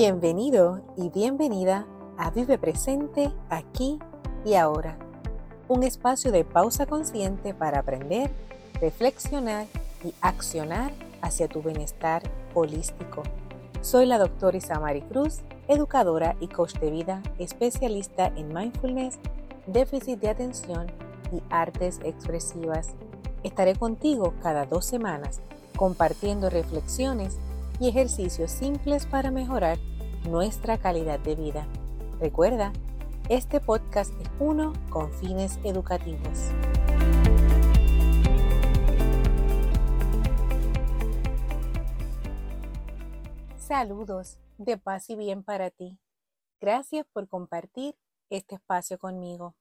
Bienvenido y bienvenida a Vive Presente aquí y ahora, un espacio de pausa consciente para aprender, reflexionar y accionar hacia tu bienestar holístico. Soy la doctora Isamari Cruz, educadora y coach de vida, especialista en mindfulness, déficit de atención y artes expresivas. Estaré contigo cada dos semanas compartiendo reflexiones y ejercicios simples para mejorar nuestra calidad de vida. Recuerda, este podcast es uno con fines educativos. Saludos de paz y bien para ti. Gracias por compartir este espacio conmigo.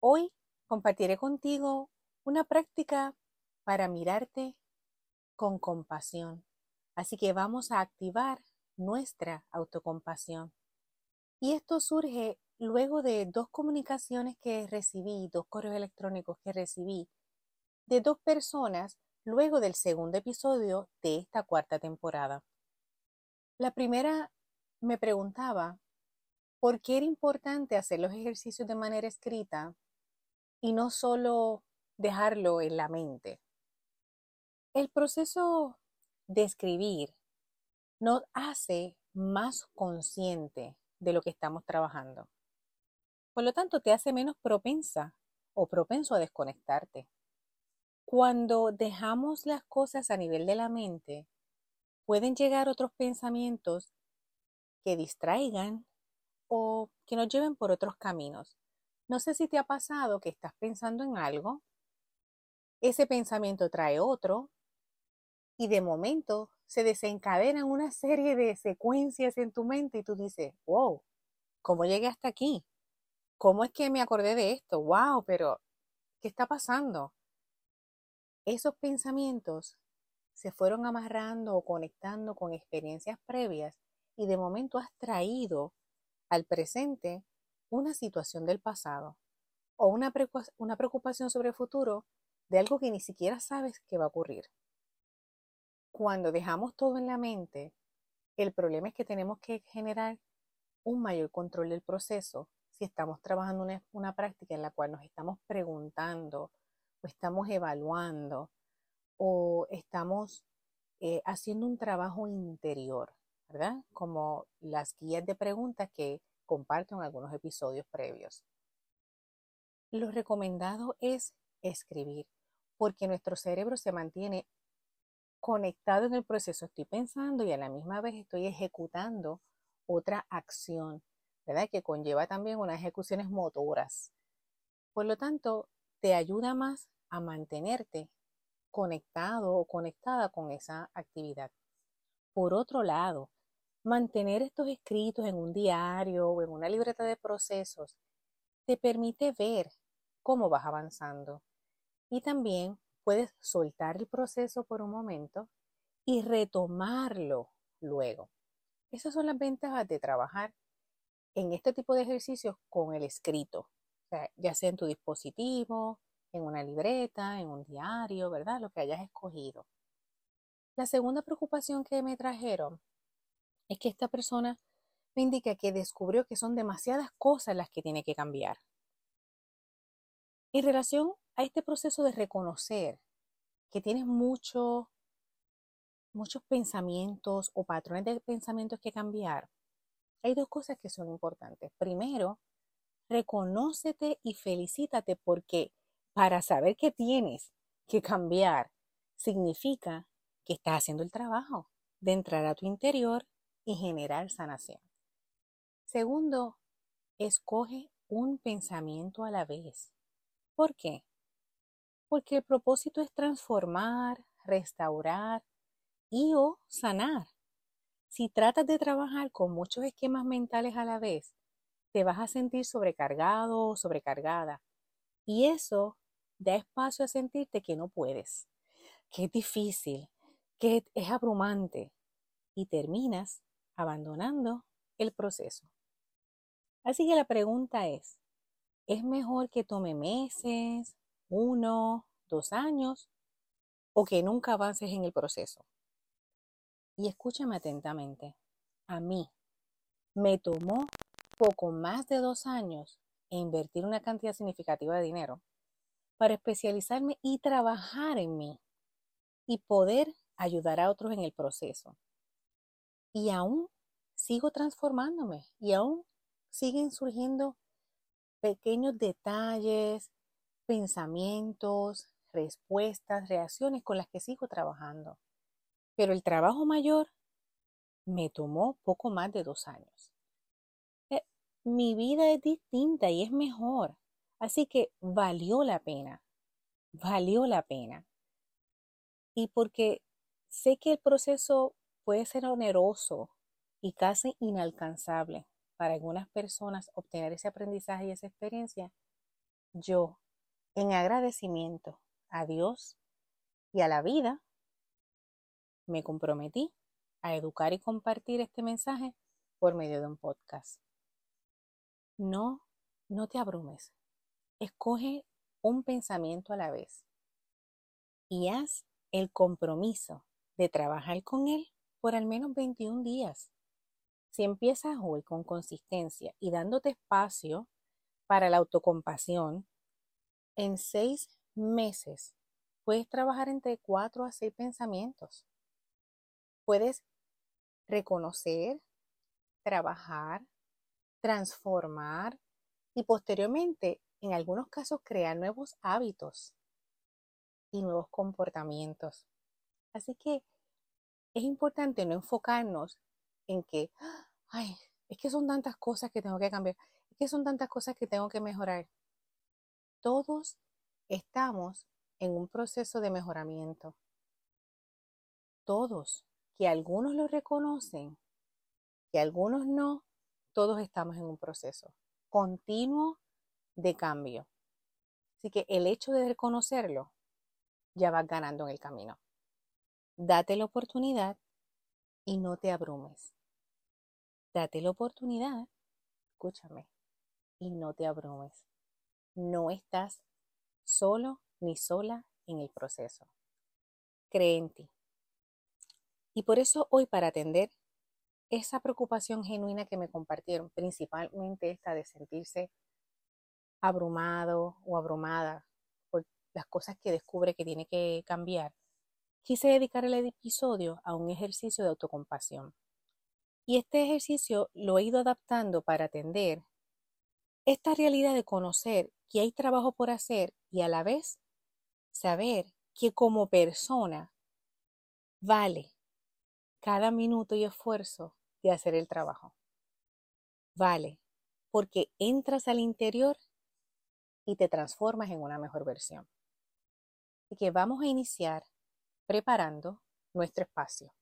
Hoy compartiré contigo una práctica para mirarte con compasión. Así que vamos a activar nuestra autocompasión. Y esto surge luego de dos comunicaciones que recibí, dos correos electrónicos que recibí de dos personas luego del segundo episodio de esta cuarta temporada. La primera me preguntaba por qué era importante hacer los ejercicios de manera escrita y no solo dejarlo en la mente. El proceso de escribir nos hace más consciente de lo que estamos trabajando. Por lo tanto, te hace menos propensa o propenso a desconectarte. Cuando dejamos las cosas a nivel de la mente, pueden llegar otros pensamientos que distraigan o que nos lleven por otros caminos. No sé si te ha pasado que estás pensando en algo, ese pensamiento trae otro y de momento se desencadenan una serie de secuencias en tu mente y tú dices, wow, ¿cómo llegué hasta aquí? ¿Cómo es que me acordé de esto? Wow, pero ¿qué está pasando? Esos pensamientos se fueron amarrando o conectando con experiencias previas y de momento has traído al presente una situación del pasado o una, preocupación sobre el futuro de algo que ni siquiera sabes que va a ocurrir. Cuando dejamos todo en la mente, el problema es que tenemos que generar un mayor control del proceso si estamos trabajando una, una práctica en la cual nos estamos preguntando o estamos evaluando o estamos eh, haciendo un trabajo interior, ¿verdad? Como las guías de preguntas que comparto en algunos episodios previos. Lo recomendado es escribir, porque nuestro cerebro se mantiene conectado en el proceso, estoy pensando y a la misma vez estoy ejecutando otra acción, ¿verdad? Que conlleva también unas ejecuciones motoras. Por lo tanto, te ayuda más a mantenerte conectado o conectada con esa actividad. Por otro lado, mantener estos escritos en un diario o en una libreta de procesos te permite ver cómo vas avanzando y también puedes soltar el proceso por un momento y retomarlo luego. Esas son las ventajas de trabajar en este tipo de ejercicios con el escrito, ya sea en tu dispositivo, en una libreta, en un diario, ¿verdad? Lo que hayas escogido. La segunda preocupación que me trajeron es que esta persona me indica que descubrió que son demasiadas cosas las que tiene que cambiar. En relación a este proceso de reconocer que tienes mucho, muchos pensamientos o patrones de pensamientos que cambiar, hay dos cosas que son importantes. Primero, reconócete y felicítate porque para saber que tienes que cambiar significa que estás haciendo el trabajo de entrar a tu interior y generar sanación. Segundo, escoge un pensamiento a la vez. ¿Por qué? Porque el propósito es transformar, restaurar y o sanar. Si tratas de trabajar con muchos esquemas mentales a la vez, te vas a sentir sobrecargado o sobrecargada. Y eso da espacio a sentirte que no puedes, que es difícil, que es abrumante y terminas abandonando el proceso. Así que la pregunta es, ¿es mejor que tome meses, uno, dos años, o que nunca avances en el proceso. Y escúchame atentamente. a mí me tomó poco más de dos años invertir una cantidad significativa de dinero para especializarme y trabajar en mí y poder ayudar a otros en el proceso. Y aún sigo transformándome y aún siguen surgiendo pequeños detalles, pensamientos, respuestas, reacciones con las que sigo trabajando. Pero el trabajo mayor me tomó poco más de dos años. Eh, mi vida es distinta y es mejor. Así que valió la pena. Valió la pena. Y porque sé que el proceso puede ser oneroso y casi inalcanzable para algunas personas obtener ese aprendizaje y esa experiencia, yo, en agradecimiento a Dios y a la vida, me comprometí a educar y compartir este mensaje por medio de un podcast. No, no te abrumes. Escoge un pensamiento a la vez y haz el compromiso de trabajar con él por al menos 21 días. Si empiezas hoy con consistencia y dándote espacio para la autocompasión, en seis meses puedes trabajar entre cuatro a seis pensamientos. Puedes reconocer, trabajar, transformar y posteriormente, en algunos casos, crear nuevos hábitos y nuevos comportamientos. Así que es importante no enfocarnos en que, ay, es que son tantas cosas que tengo que cambiar, es que son tantas cosas que tengo que mejorar. Todos estamos en un proceso de mejoramiento. Todos que algunos lo reconocen, que algunos no, todos estamos en un proceso continuo de cambio. Así que el hecho de reconocerlo, ya vas ganando en el camino. Date la oportunidad y no te abrumes. Date la oportunidad, escúchame, y no te abrumes. No estás solo ni sola en el proceso. Cree en ti. Y por eso hoy para atender esa preocupación genuina que me compartieron, principalmente esta de sentirse abrumado o abrumada por las cosas que descubre que tiene que cambiar, quise dedicar el episodio a un ejercicio de autocompasión. Y este ejercicio lo he ido adaptando para atender esta realidad de conocer que hay trabajo por hacer y a la vez saber que como persona vale cada minuto y esfuerzo de hacer el trabajo. Vale, porque entras al interior y te transformas en una mejor versión. Así que vamos a iniciar preparando nuestro espacio.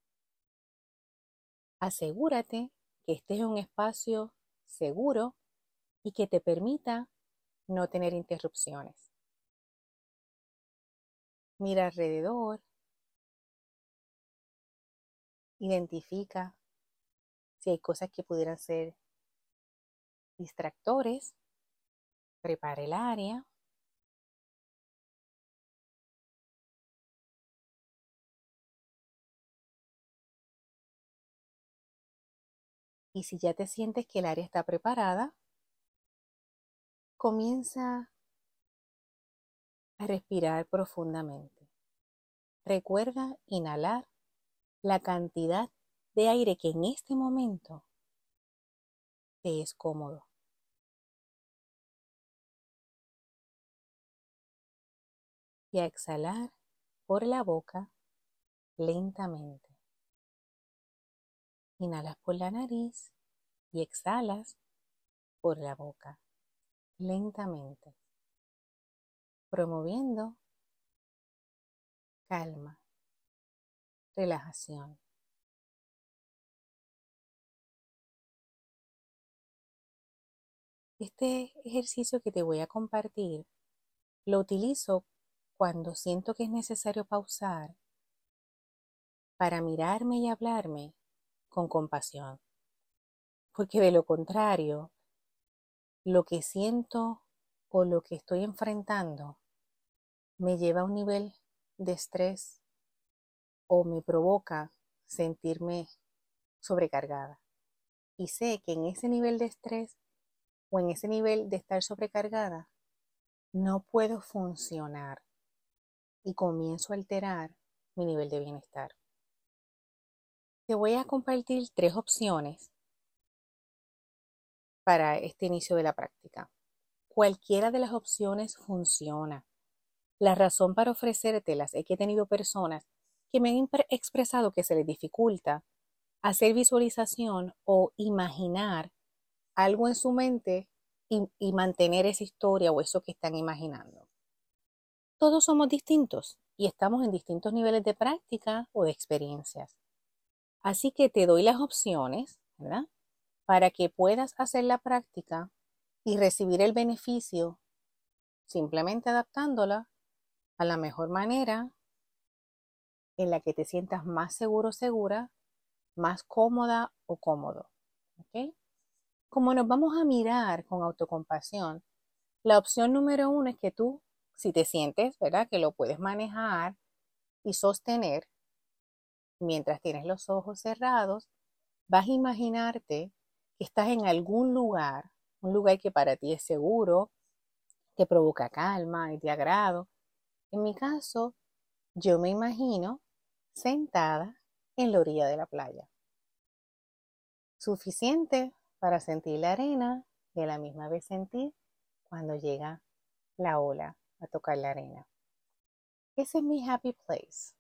Asegúrate que estés en un espacio seguro y que te permita no tener interrupciones. Mira alrededor Identifica si hay cosas que pudieran ser distractores. Prepara el área. Y si ya te sientes que el área está preparada, comienza a respirar profundamente. Recuerda inhalar la cantidad de aire que en este momento te es cómodo. Y a exhalar por la boca lentamente. Inhalas por la nariz y exhalas por la boca lentamente, promoviendo calma relajación. Este ejercicio que te voy a compartir lo utilizo cuando siento que es necesario pausar para mirarme y hablarme con compasión. Porque de lo contrario, lo que siento o lo que estoy enfrentando me lleva a un nivel de estrés o me provoca sentirme sobrecargada. y sé que en ese nivel de estrés o en ese nivel de estar sobrecargada, no puedo funcionar y comienzo a alterar mi nivel de bienestar. Te voy a compartir tres opciones para este inicio de la práctica. Cualquiera de las opciones funciona. La razón para ofrecértelas es que he tenido personas que me han expresado que se les dificulta hacer visualización o imaginar algo en su mente y, mantener esa historia o eso que están imaginando. Todos somos distintos y estamos en distintos niveles de práctica o de experiencias. Así que te doy las opciones, ¿verdad? Para que puedas hacer la práctica y recibir el beneficio simplemente adaptándola a la mejor manera en la que te sientas más seguro segura más cómoda o cómodo. Como nos vamos a mirar con autocompasión, la opción número uno es que tú, si te sientes, ¿verdad? Que lo puedes manejar y sostener mientras tienes los ojos cerrados, vas a imaginarte estás en algún lugar, un lugar que para ti es seguro, te provoca calma y te agrado. En mi caso, yo me imagino sentada en la orilla de la playa. Suficiente para sentir la arena y a la misma vez sentir cuando llega la ola a tocar la arena. Ese es mi happy place.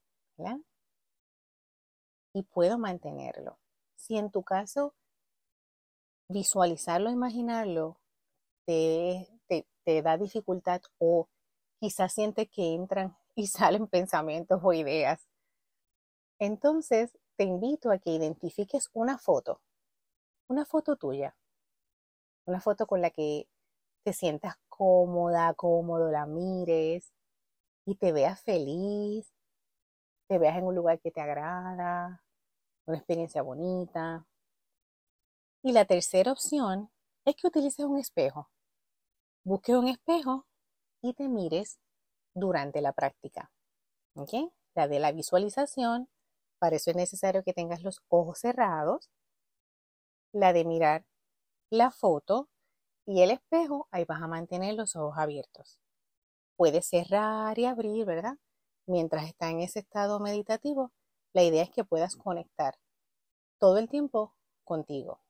Y puedo mantenerlo. Si en tu caso visualizarlo, imaginarlo, te, te, te da dificultad o quizás sientes que entran y salen pensamientos o ideas entonces, te invito a que identifiques una foto, una foto tuya, una foto con la que te sientas cómoda, cómodo, la mires y te veas feliz, te veas en un lugar que te agrada, una experiencia bonita. Y la tercera opción es que utilices un espejo. Busques un espejo y te mires durante la práctica. ¿Ok? La de la visualización para eso es necesario que tengas los ojos cerrados, la de mirar la foto y el espejo, ahí vas a mantener los ojos abiertos. Puedes cerrar y abrir, ¿verdad? Mientras está en ese estado meditativo, la idea es que puedas conectar todo el tiempo contigo.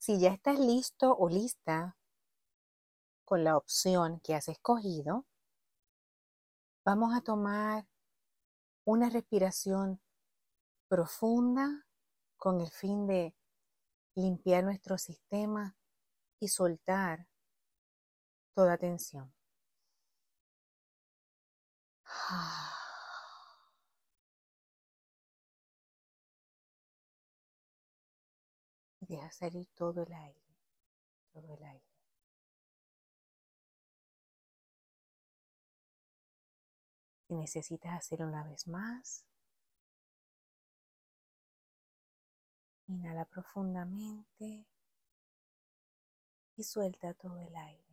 Si ya estás listo o lista con la opción que has escogido, vamos a tomar una respiración profunda con el fin de limpiar nuestro sistema y soltar toda tensión. Deja salir todo el aire, todo el aire. Si necesitas hacer una vez más, inhala profundamente y suelta todo el aire.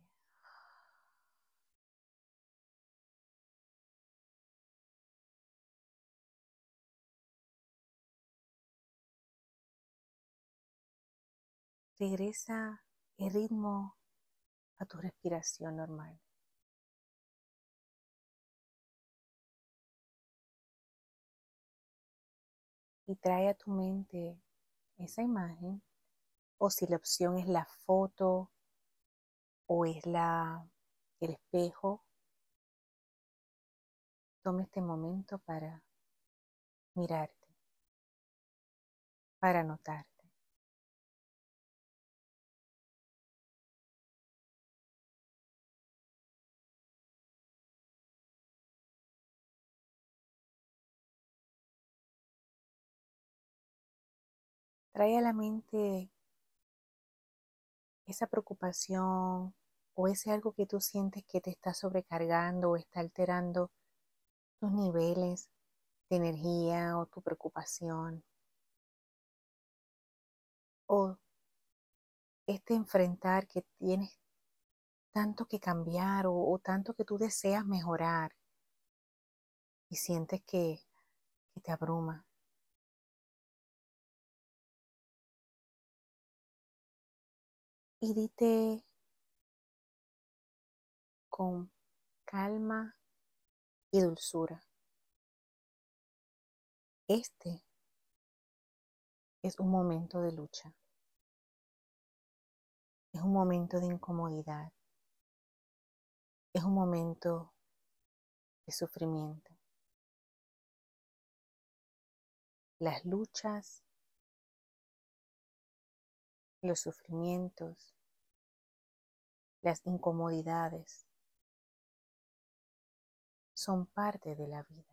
Regresa el ritmo a tu respiración normal. y trae a tu mente esa imagen o si la opción es la foto o es la el espejo tome este momento para mirarte para notarte trae a la mente esa preocupación o ese algo que tú sientes que te está sobrecargando o está alterando tus niveles de energía o tu preocupación. O este enfrentar que tienes tanto que cambiar o, tanto que tú deseas mejorar y sientes que, que te abruma. Y dite con calma y dulzura. Este es un momento de lucha. Es un momento de incomodidad. Es un momento de sufrimiento. Las luchas, los sufrimientos, las incomodidades son parte de la vida.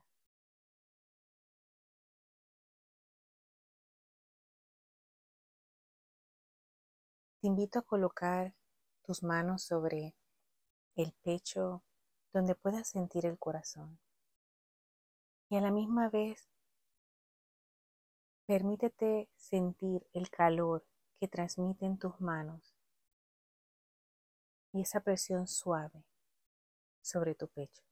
Te invito a colocar tus manos sobre el pecho donde puedas sentir el corazón. Y a la misma vez, permítete sentir el calor que transmiten tus manos y esa presión suave sobre tu pecho.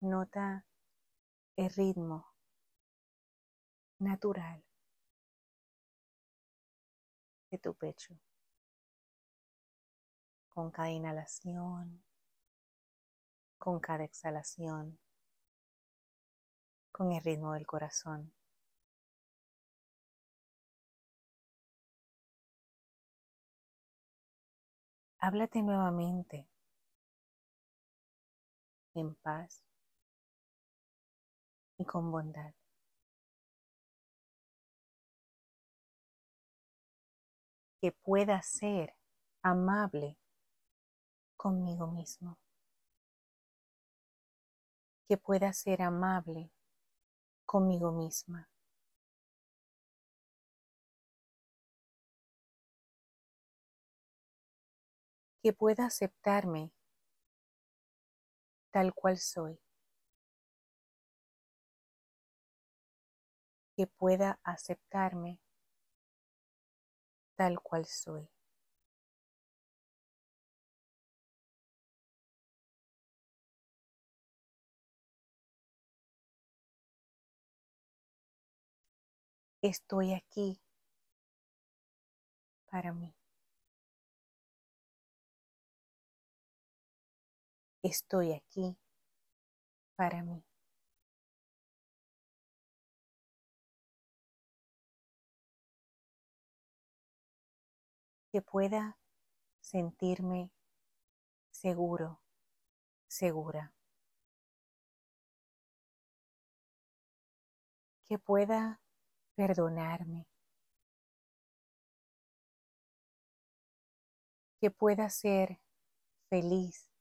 Nota el ritmo natural de tu pecho con cada inhalación, con cada exhalación, con el ritmo del corazón. Háblate nuevamente en paz y con bondad. Que pueda ser amable conmigo mismo. Que pueda ser amable conmigo misma. Que pueda aceptarme tal cual soy. Que pueda aceptarme tal cual soy. estoy aquí para mí. Estoy aquí para mí. Que pueda sentirme seguro, segura. Que pueda perdonarme, que pueda ser feliz,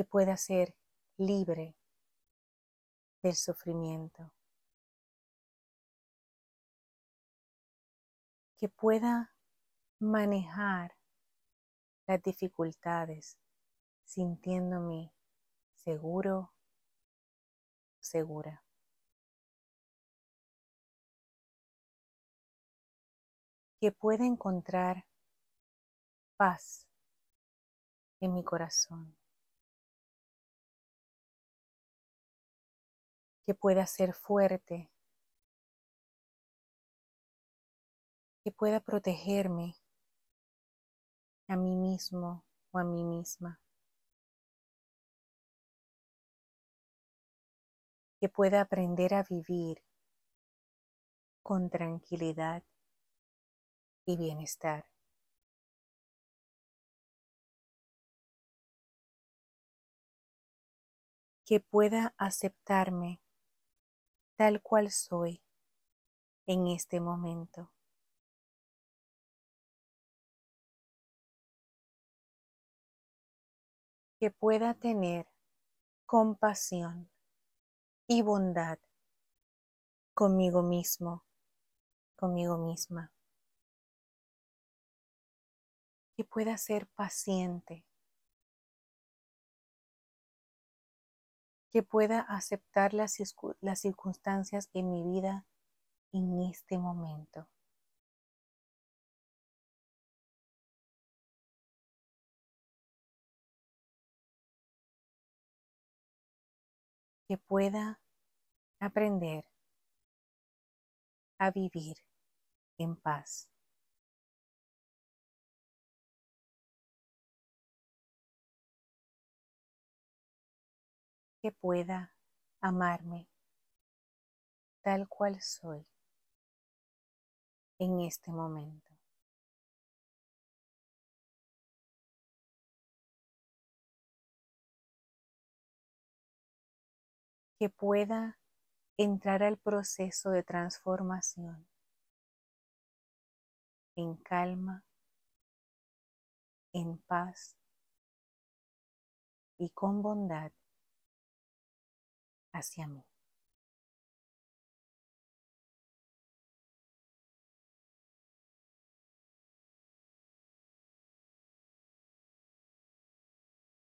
que pueda ser libre del sufrimiento, que pueda manejar las dificultades sintiéndome seguro, segura. que pueda encontrar paz en mi corazón, que pueda ser fuerte, que pueda protegerme a mí mismo o a mí misma, que pueda aprender a vivir con tranquilidad y bienestar. Que pueda aceptarme tal cual soy en este momento. Que pueda tener compasión y bondad conmigo mismo, conmigo misma. que pueda ser paciente, que pueda aceptar las, circunstancias en mi vida en este momento. Que pueda aprender a vivir en paz. Que pueda amarme tal cual soy en este momento. Que pueda entrar al proceso de transformación en calma, en paz y con bondad hacia mí.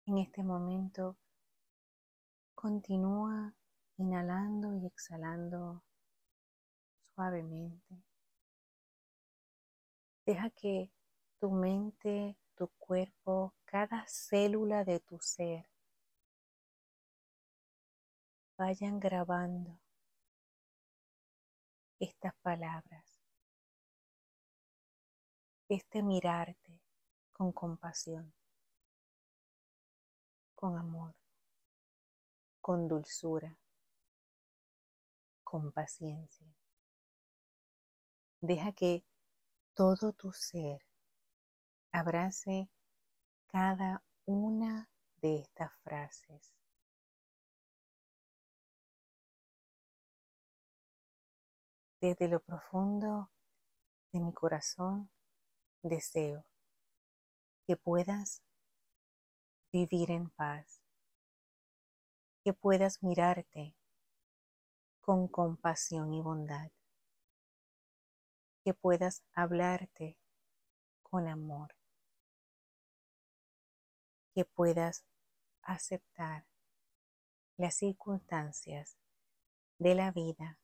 En este momento continúa inhalando y exhalando suavemente. Deja que tu mente, tu cuerpo, cada célula de tu ser vayan grabando estas palabras, este mirarte con compasión con amor, con dulzura, con paciencia. Deja que todo tu ser abrace cada una de estas frases. Desde lo profundo de mi corazón deseo que puedas vivir en paz, que puedas mirarte con compasión y bondad, que puedas hablarte con amor, que puedas aceptar las circunstancias de la vida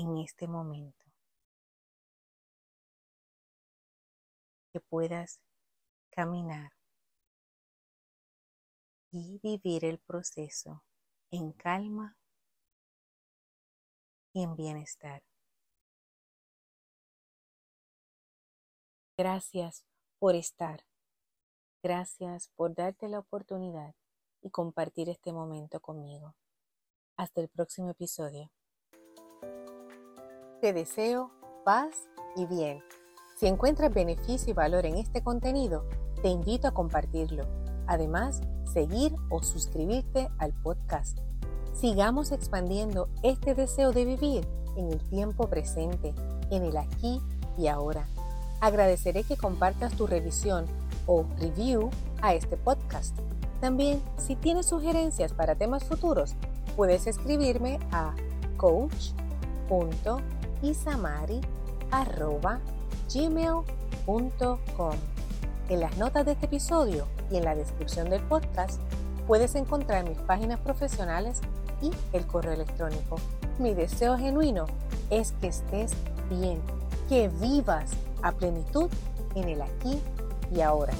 en este momento, que puedas caminar y vivir el proceso en calma y en bienestar. Gracias por estar. Gracias por darte la oportunidad y compartir este momento conmigo. Hasta el próximo episodio. Te deseo paz y bien. Si encuentras beneficio y valor en este contenido, te invito a compartirlo. Además, seguir o suscribirte al podcast. Sigamos expandiendo este deseo de vivir en el tiempo presente, en el aquí y ahora. Agradeceré que compartas tu revisión o review a este podcast. También, si tienes sugerencias para temas futuros, puedes escribirme a coach.isamari.gmail.com. En las notas de este episodio y en la descripción del podcast puedes encontrar mis páginas profesionales y el correo electrónico. Mi deseo genuino es que estés bien, que vivas a plenitud en el aquí y ahora.